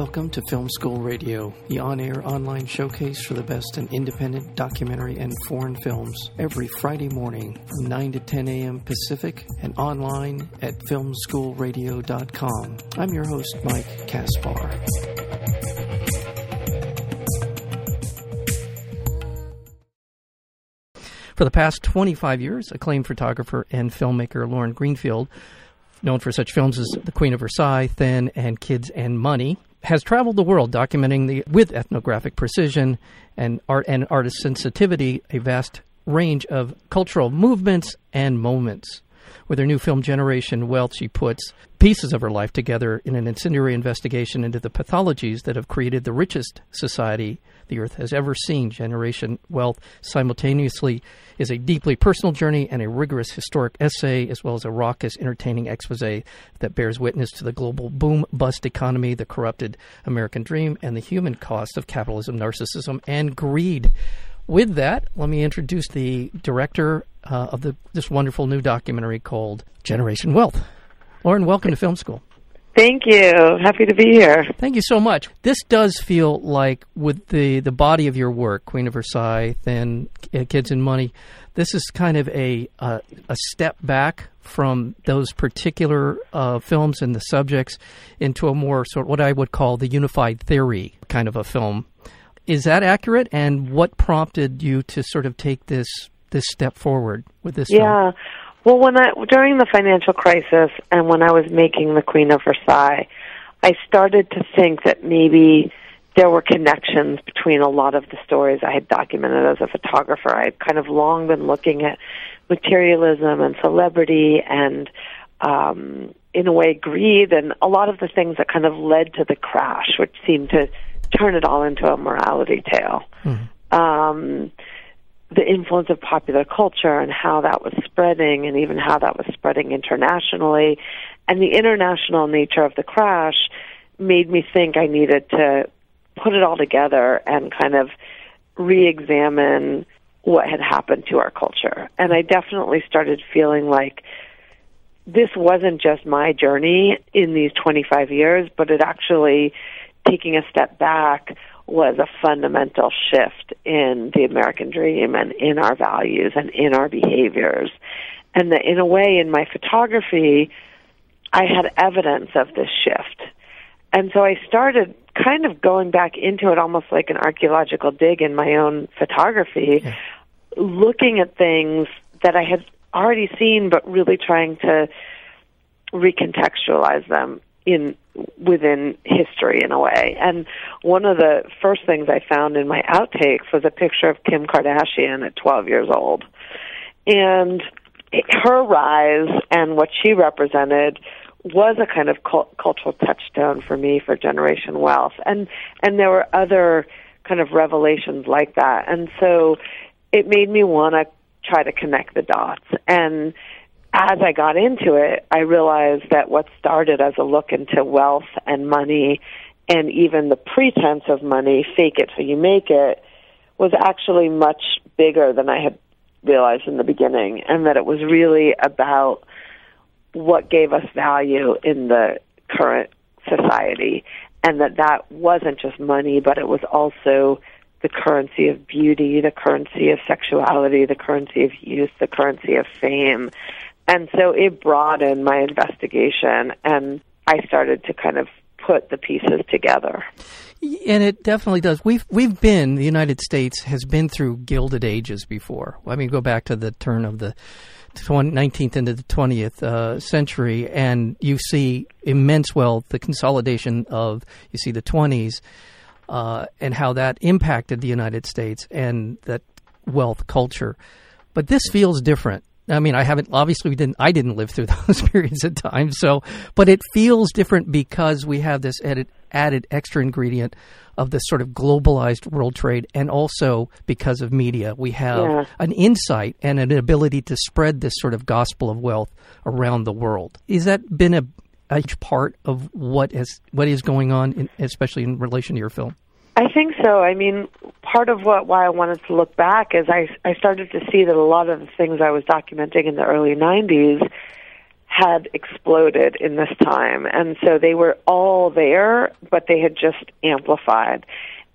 Welcome to Film School Radio, the on air online showcase for the best in independent documentary and foreign films, every Friday morning from 9 to 10 a.m. Pacific and online at filmschoolradio.com. I'm your host, Mike Kaspar. For the past 25 years, acclaimed photographer and filmmaker Lauren Greenfield, known for such films as The Queen of Versailles, Thin, and Kids and Money, has traveled the world documenting the with ethnographic precision and art and artist sensitivity a vast range of cultural movements and moments. With her new film Generation Wealth, she puts pieces of her life together in an incendiary investigation into the pathologies that have created the richest society the earth has ever seen. Generation Wealth simultaneously is a deeply personal journey and a rigorous historic essay, as well as a raucous, entertaining expose that bears witness to the global boom bust economy, the corrupted American dream, and the human cost of capitalism, narcissism, and greed. With that, let me introduce the director uh, of the, this wonderful new documentary called Generation Wealth. Lauren, welcome to Film School. Thank you. Happy to be here. Thank you so much. This does feel like, with the, the body of your work, Queen of Versailles, then uh, Kids and Money, this is kind of a uh, a step back from those particular uh, films and the subjects into a more sort of what I would call the unified theory kind of a film. Is that accurate? And what prompted you to sort of take this this step forward with this? Yeah. Film? Well, when I during the financial crisis and when I was making The Queen of Versailles, I started to think that maybe there were connections between a lot of the stories I had documented as a photographer. I had kind of long been looking at materialism and celebrity and um in a way greed and a lot of the things that kind of led to the crash, which seemed to turn it all into a morality tale. Mm-hmm. Um the influence of popular culture and how that was spreading and even how that was spreading internationally. And the international nature of the crash made me think I needed to put it all together and kind of re examine what had happened to our culture. And I definitely started feeling like this wasn't just my journey in these 25 years, but it actually, taking a step back, was a fundamental shift in the American dream and in our values and in our behaviors. And that in a way, in my photography, I had evidence of this shift. And so I started kind of going back into it almost like an archaeological dig in my own photography, yeah. looking at things that I had already seen, but really trying to recontextualize them in within history in a way. And one of the first things I found in my outtakes was a picture of Kim Kardashian at 12 years old. And her rise and what she represented was a kind of cult- cultural touchstone for me for Generation Wealth. And and there were other kind of revelations like that. And so it made me want to try to connect the dots. And as I got into it, I realized that what started as a look into wealth and money and even the pretense of money, fake it so you make it, was actually much bigger than I had realized in the beginning, and that it was really about what gave us value in the current society, and that that wasn't just money, but it was also the currency of beauty, the currency of sexuality, the currency of youth, the currency of fame, and so it broadened my investigation, and I started to kind of put the pieces together. And it definitely does. We've we've been the United States has been through gilded ages before. I mean, go back to the turn of the 19th into the 20th uh, century, and you see immense wealth, the consolidation of you see the 20s, uh, and how that impacted the United States and that wealth culture. But this feels different. I mean, I haven't obviously we didn't I didn't live through those periods of time, so but it feels different because we have this added added extra ingredient of this sort of globalized world trade, and also because of media, we have yeah. an insight and an ability to spread this sort of gospel of wealth around the world. Is that been a, a part of what has what is going on, in, especially in relation to your film? I think so. I mean, part of what why I wanted to look back is I I started to see that a lot of the things I was documenting in the early 90s had exploded in this time. And so they were all there, but they had just amplified.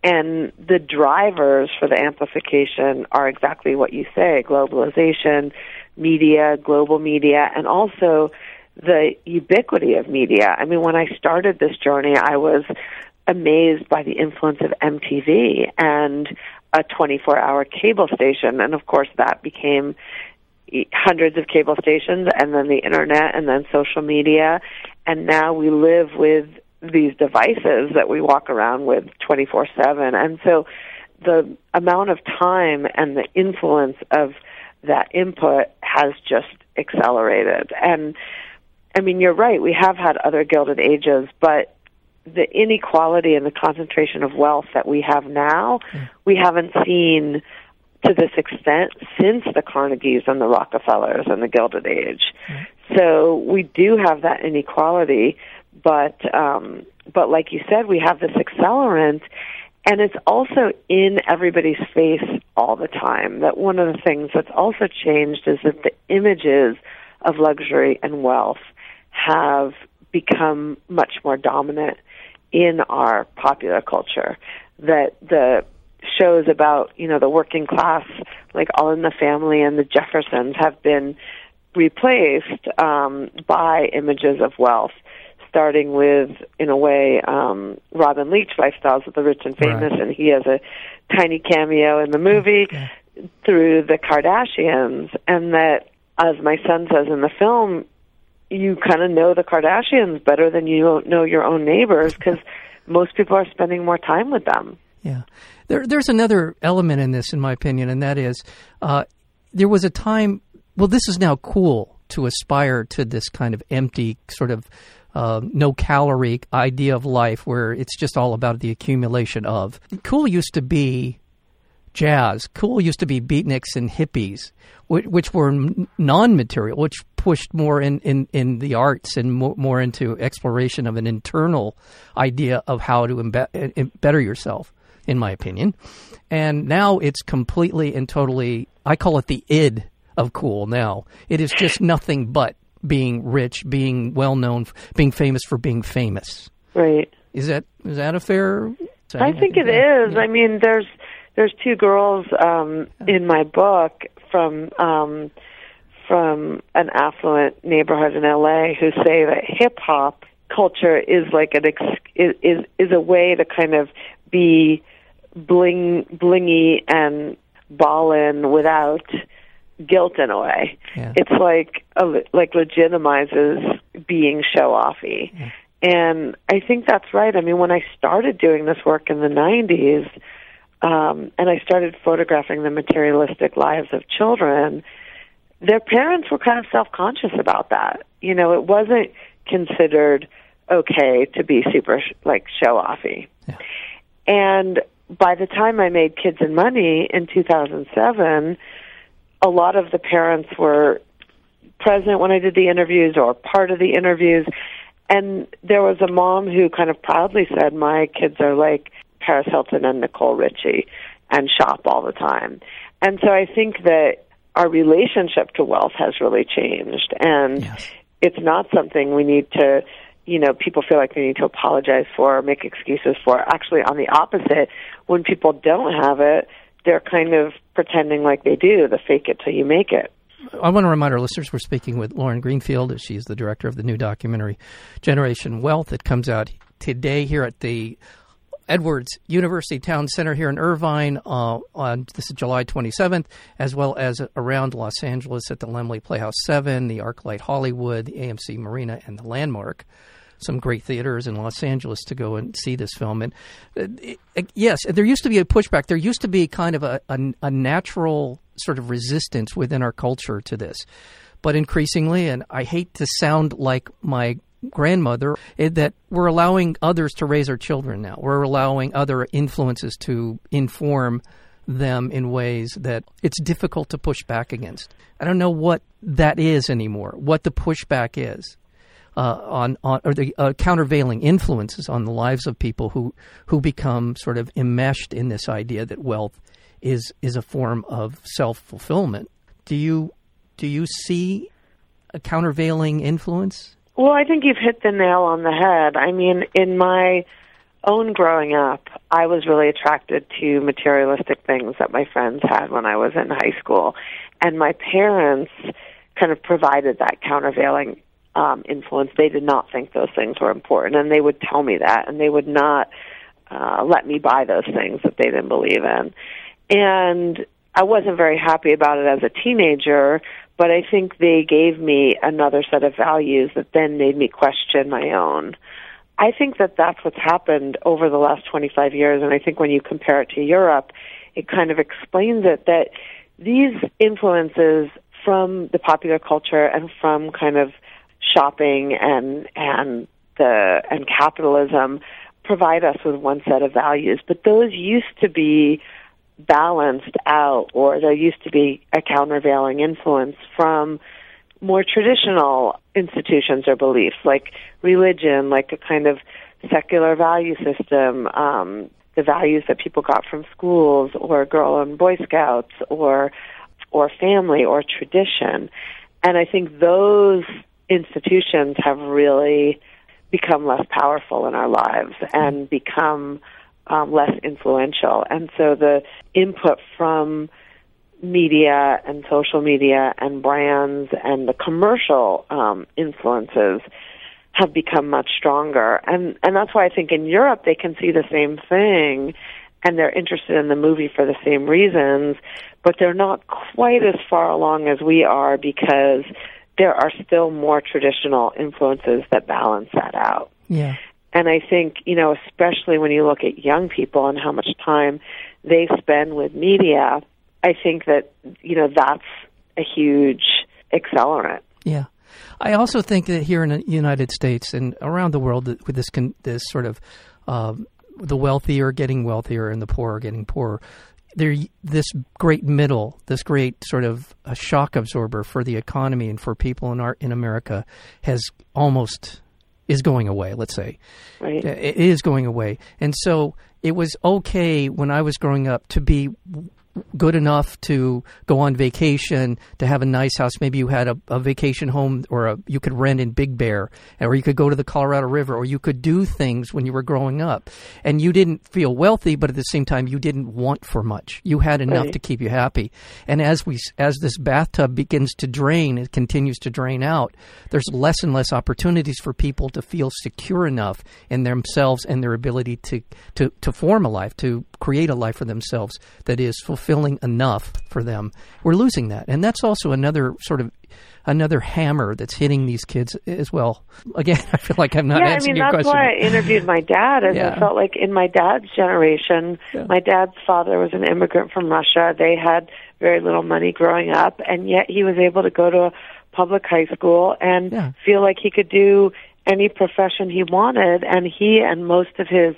And the drivers for the amplification are exactly what you say globalization, media, global media, and also the ubiquity of media. I mean, when I started this journey, I was amazed by the influence of MTV and a 24 hour cable station. And of course, that became hundreds of cable stations and then the internet and then social media. And now we live with these devices that we walk around with 24 7. And so the amount of time and the influence of that input has just accelerated. And I mean, you're right, we have had other Gilded Ages, but the inequality and the concentration of wealth that we have now, we haven't seen to this extent since the Carnegies and the Rockefellers and the Gilded Age. So we do have that inequality, but um, but like you said, we have this accelerant, and it's also in everybody's face all the time. That one of the things that's also changed is that the images of luxury and wealth have become much more dominant in our popular culture. That the shows about, you know, the working class, like All in the Family and the Jeffersons, have been replaced um, by images of wealth, starting with, in a way, um, Robin Leach lifestyles of the rich and famous, right. and he has a tiny cameo in the movie yeah. through the Kardashians, and that, as my son says in the film, you kind of know the Kardashians better than you know your own neighbors because most people are spending more time with them. Yeah. There, there's another element in this, in my opinion, and that is uh, there was a time, well, this is now cool to aspire to this kind of empty, sort of uh, no calorie idea of life where it's just all about the accumulation of. Cool used to be jazz. Cool used to be beatniks and hippies, which, which were non material, which pushed more in, in, in the arts and more, more into exploration of an internal idea of how to imbe- uh, better yourself in my opinion. And now it's completely and totally, I call it the id of cool now. It is just nothing but being rich, being well known, being famous for being famous. Right. Is that is that a fair? I think it is. Yeah. I mean, there's there's two girls um, in my book from um, from an affluent neighborhood in LA who say that hip hop culture is like an ex- is is is a way to kind of be bling blingy and ballin without guilt in a way. Yeah. It's like a, like legitimizes being show offy. Yeah. And I think that's right. I mean, when I started doing this work in the 90s, um, and I started photographing the materialistic lives of children, their parents were kind of self conscious about that. You know, it wasn't considered okay to be super like show offy. Yeah. And by the time I made Kids and Money in 2007, a lot of the parents were present when I did the interviews or part of the interviews. And there was a mom who kind of proudly said, My kids are like Paris Hilton and Nicole Richie and shop all the time. And so I think that our relationship to wealth has really changed. And yes. it's not something we need to you know, people feel like they need to apologize for or make excuses for. Actually, on the opposite, when people don't have it, they're kind of pretending like they do, the fake it till you make it. I want to remind our listeners we're speaking with Lauren Greenfield. She's the director of the new documentary Generation Wealth that comes out today here at the Edwards University Town Center here in Irvine uh, on this is July 27th, as well as around Los Angeles at the Laemmle Playhouse 7, the ArcLight Hollywood, the AMC Marina, and the Landmark some great theaters in Los Angeles to go and see this film. And uh, it, yes, there used to be a pushback. There used to be kind of a, a, a natural sort of resistance within our culture to this. But increasingly, and I hate to sound like my grandmother, eh, that we're allowing others to raise our children now. We're allowing other influences to inform them in ways that it's difficult to push back against. I don't know what that is anymore, what the pushback is uh, on, on or the uh, countervailing influences on the lives of people who who become sort of enmeshed in this idea that wealth is is a form of self fulfillment. Do you do you see a countervailing influence? Well, I think you've hit the nail on the head. I mean, in my own growing up, I was really attracted to materialistic things that my friends had when I was in high school. And my parents kind of provided that countervailing um, influence. They did not think those things were important, and they would tell me that, and they would not uh, let me buy those things that they didn't believe in. And I wasn't very happy about it as a teenager, but I think they gave me another set of values that then made me question my own. I think that that's what's happened over the last 25 years, and I think when you compare it to Europe, it kind of explains it that these influences from the popular culture and from kind of shopping and and the and capitalism provide us with one set of values, but those used to be balanced out, or there used to be a countervailing influence from more traditional institutions or beliefs, like religion, like a kind of secular value system, um, the values that people got from schools, or Girl and Boy Scouts, or or family, or tradition. And I think those institutions have really become less powerful in our lives and become um, less influential. And so the input from media and social media and brands and the commercial um, influences have become much stronger. And and that's why I think in Europe they can see the same thing and they're interested in the movie for the same reasons, but they're not quite as far along as we are because there are still more traditional influences that balance that out. Yeah. And I think, you know, especially when you look at young people and how much time they spend with media, I think that, you know, that's a huge accelerant. Yeah. I also think that here in the United States and around the world, with this this sort of uh, the are getting wealthier and the poor are getting poorer, there this great middle, this great sort of shock absorber for the economy and for people in our in America has almost is going away. Let's say right. it is going away, and so it was okay when I was growing up to be good enough to go on vacation, to have a nice house. Maybe you had a, a, vacation home or a, you could rent in Big Bear, or you could go to the Colorado River, or you could do things when you were growing up. And you didn't feel wealthy, but at the same time, you didn't want for much. You had enough right. to keep you happy. And as we, as this bathtub begins to drain, it continues to drain out, there's less and less opportunities for people to feel secure enough in themselves and their ability to, to, to form a life, to create a life for themselves that is fulfilling enough for them. We're losing that, and that's also another sort of another hammer that's hitting these kids as well. Again, I feel like I'm not yeah, answering I mean, your that's why I interviewed my dad, and Yeah. I felt like in my dad's generation, Yeah. my dad's father was an immigrant from Russia. They had very little money growing up, and yet he was able to go to a public high school and Yeah. feel like he could do any profession he wanted, and he and most of his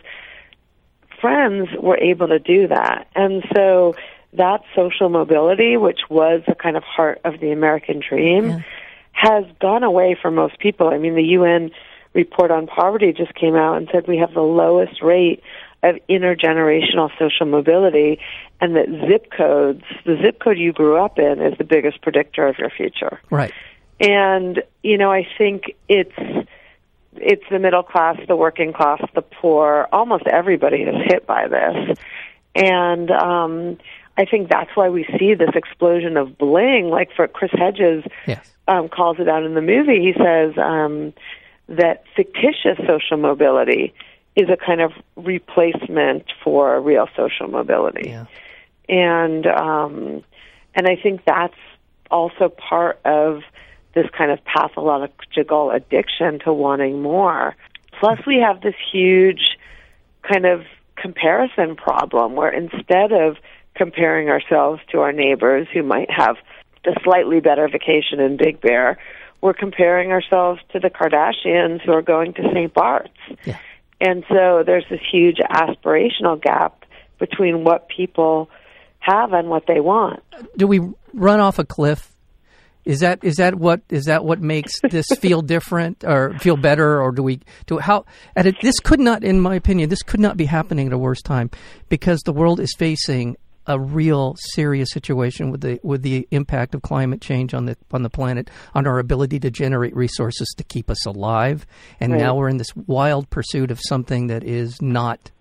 friends were able to do that. And so that social mobility, which was the kind of heart of the American dream, Yeah. has gone away for most people. I mean, the UN report on poverty just came out and said we have the lowest rate of intergenerational social mobility and that zip codes, the zip code you grew up in is the biggest predictor of your future. Right. And, you know, I think it's it's the middle class, the working class, the poor. Almost everybody is hit by this, and um, I think that's why we see this explosion of bling. Like for Chris Hedges Yes. um, calls it out in the movie. He says um, that fictitious social mobility is a kind of replacement for real social mobility Yeah. and um, and I think that's also part of this kind of pathological addiction to wanting more. Plus, we have this huge kind of comparison problem where instead of comparing ourselves to our neighbors who might have the slightly better vacation in Big Bear, we're comparing ourselves to the Kardashians who are going to St. Bart's. Yeah. And so there's this huge aspirational gap between what people have and what they want. Do we run off a cliff? Is that is that what is that what makes this feel different or feel better or do we do how at a, this could not in my opinion this could not be happening at a worse time because the world is facing a real serious situation with the with the impact of climate change on the on the planet, on our ability to generate resources to keep us alive, and Right. now we're in this wild pursuit of something that is not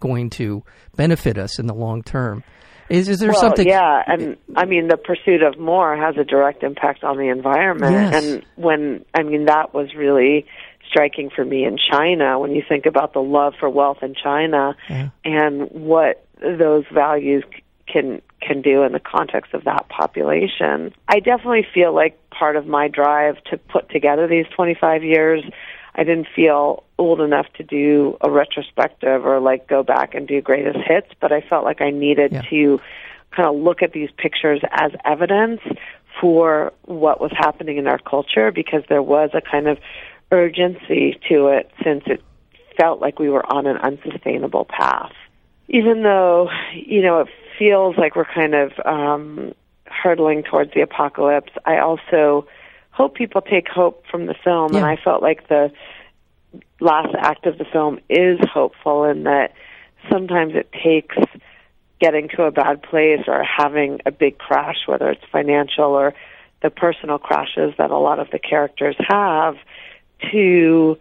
going to benefit us in the long term. Is is there well, something? yeah, and I mean the pursuit of more has a direct impact on the environment. Yes. And when I mean that was really striking for me in China when you think about the love for wealth in China Yeah. and what those values can can do in the context of that population. I definitely feel like part of my drive to put together these 25 years I didn't feel old enough to do a retrospective or like go back and do greatest hits, but I felt like I needed Yeah. to kind of look at these pictures as evidence for what was happening in our culture because there was a kind of urgency to it since it felt like we were on an unsustainable path. Even though, you know, it feels like we're kind of um, hurtling towards the apocalypse, I also hope people take hope from the film, and I felt like the last act of the film is hopeful in that sometimes it takes getting to a bad place or having a big crash, whether it's financial or the personal crashes that a lot of the characters have, to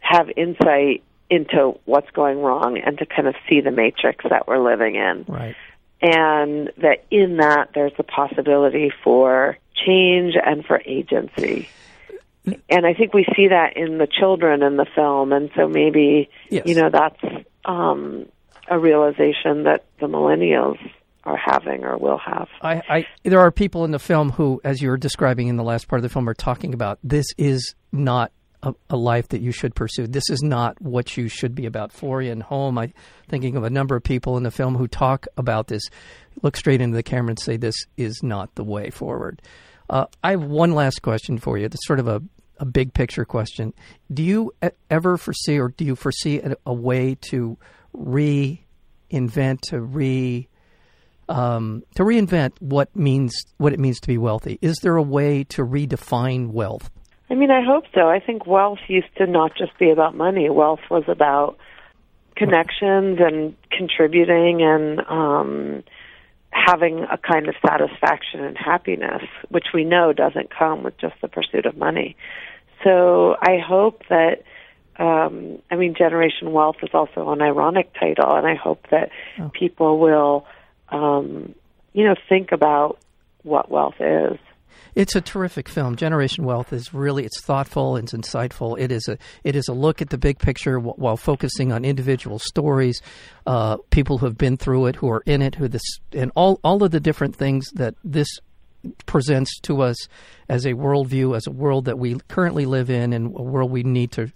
have insight into what's going wrong and to kind of see the matrix that we're living in. Right. And that in that there's the possibility for change and for agency. And I think we see that in the children in the film, and so maybe Yes. you know that's um, a realization that the millennials are having or will have. I, I there are people in the film who, as you were describing in the last part of the film, are talking about this is not a, a life that you should pursue. This is not what you should be about. Florian Homm, I thinking of a number of people in the film who talk about this, look straight into the camera and say this is not the way forward. Uh, I have one last question for you. It's sort of a, a big picture question. Do you ever foresee, or do you foresee a, a way to reinvent, to re um, to reinvent what means what it means to be wealthy. Is there a way to redefine wealth? I mean, I hope so. I think wealth used to not just be about money. Wealth was about connections and contributing and um, having a kind of satisfaction and happiness, which we know doesn't come with just the pursuit of money. So I hope that. Um, I mean, Generation Wealth is also an ironic title, and I hope that Oh. people will, um, you know, think about what wealth is. It's a terrific film. Generation Wealth is really it's thoughtful, it's insightful. It is a it is a look at the big picture wh- while focusing on individual stories, uh, people who have been through it, who are in it, who this and all all of the different things that this presents to us as a worldview, as a world that we currently live in, and a world we need to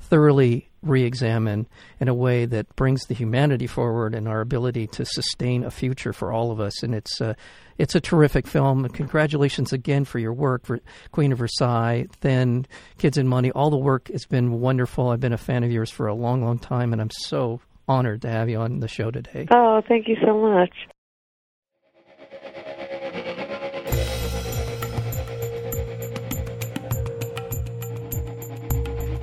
thoroughly re-examine in a way that brings the humanity forward and our ability to sustain a future for all of us. And it's uh, it's a terrific film. And congratulations again for your work, for Queen of Versailles, Then Kids and Money. All the work has been wonderful. I've been a fan of yours for a long, long time, and I'm so honored to have you on the show today. Oh, thank you so much.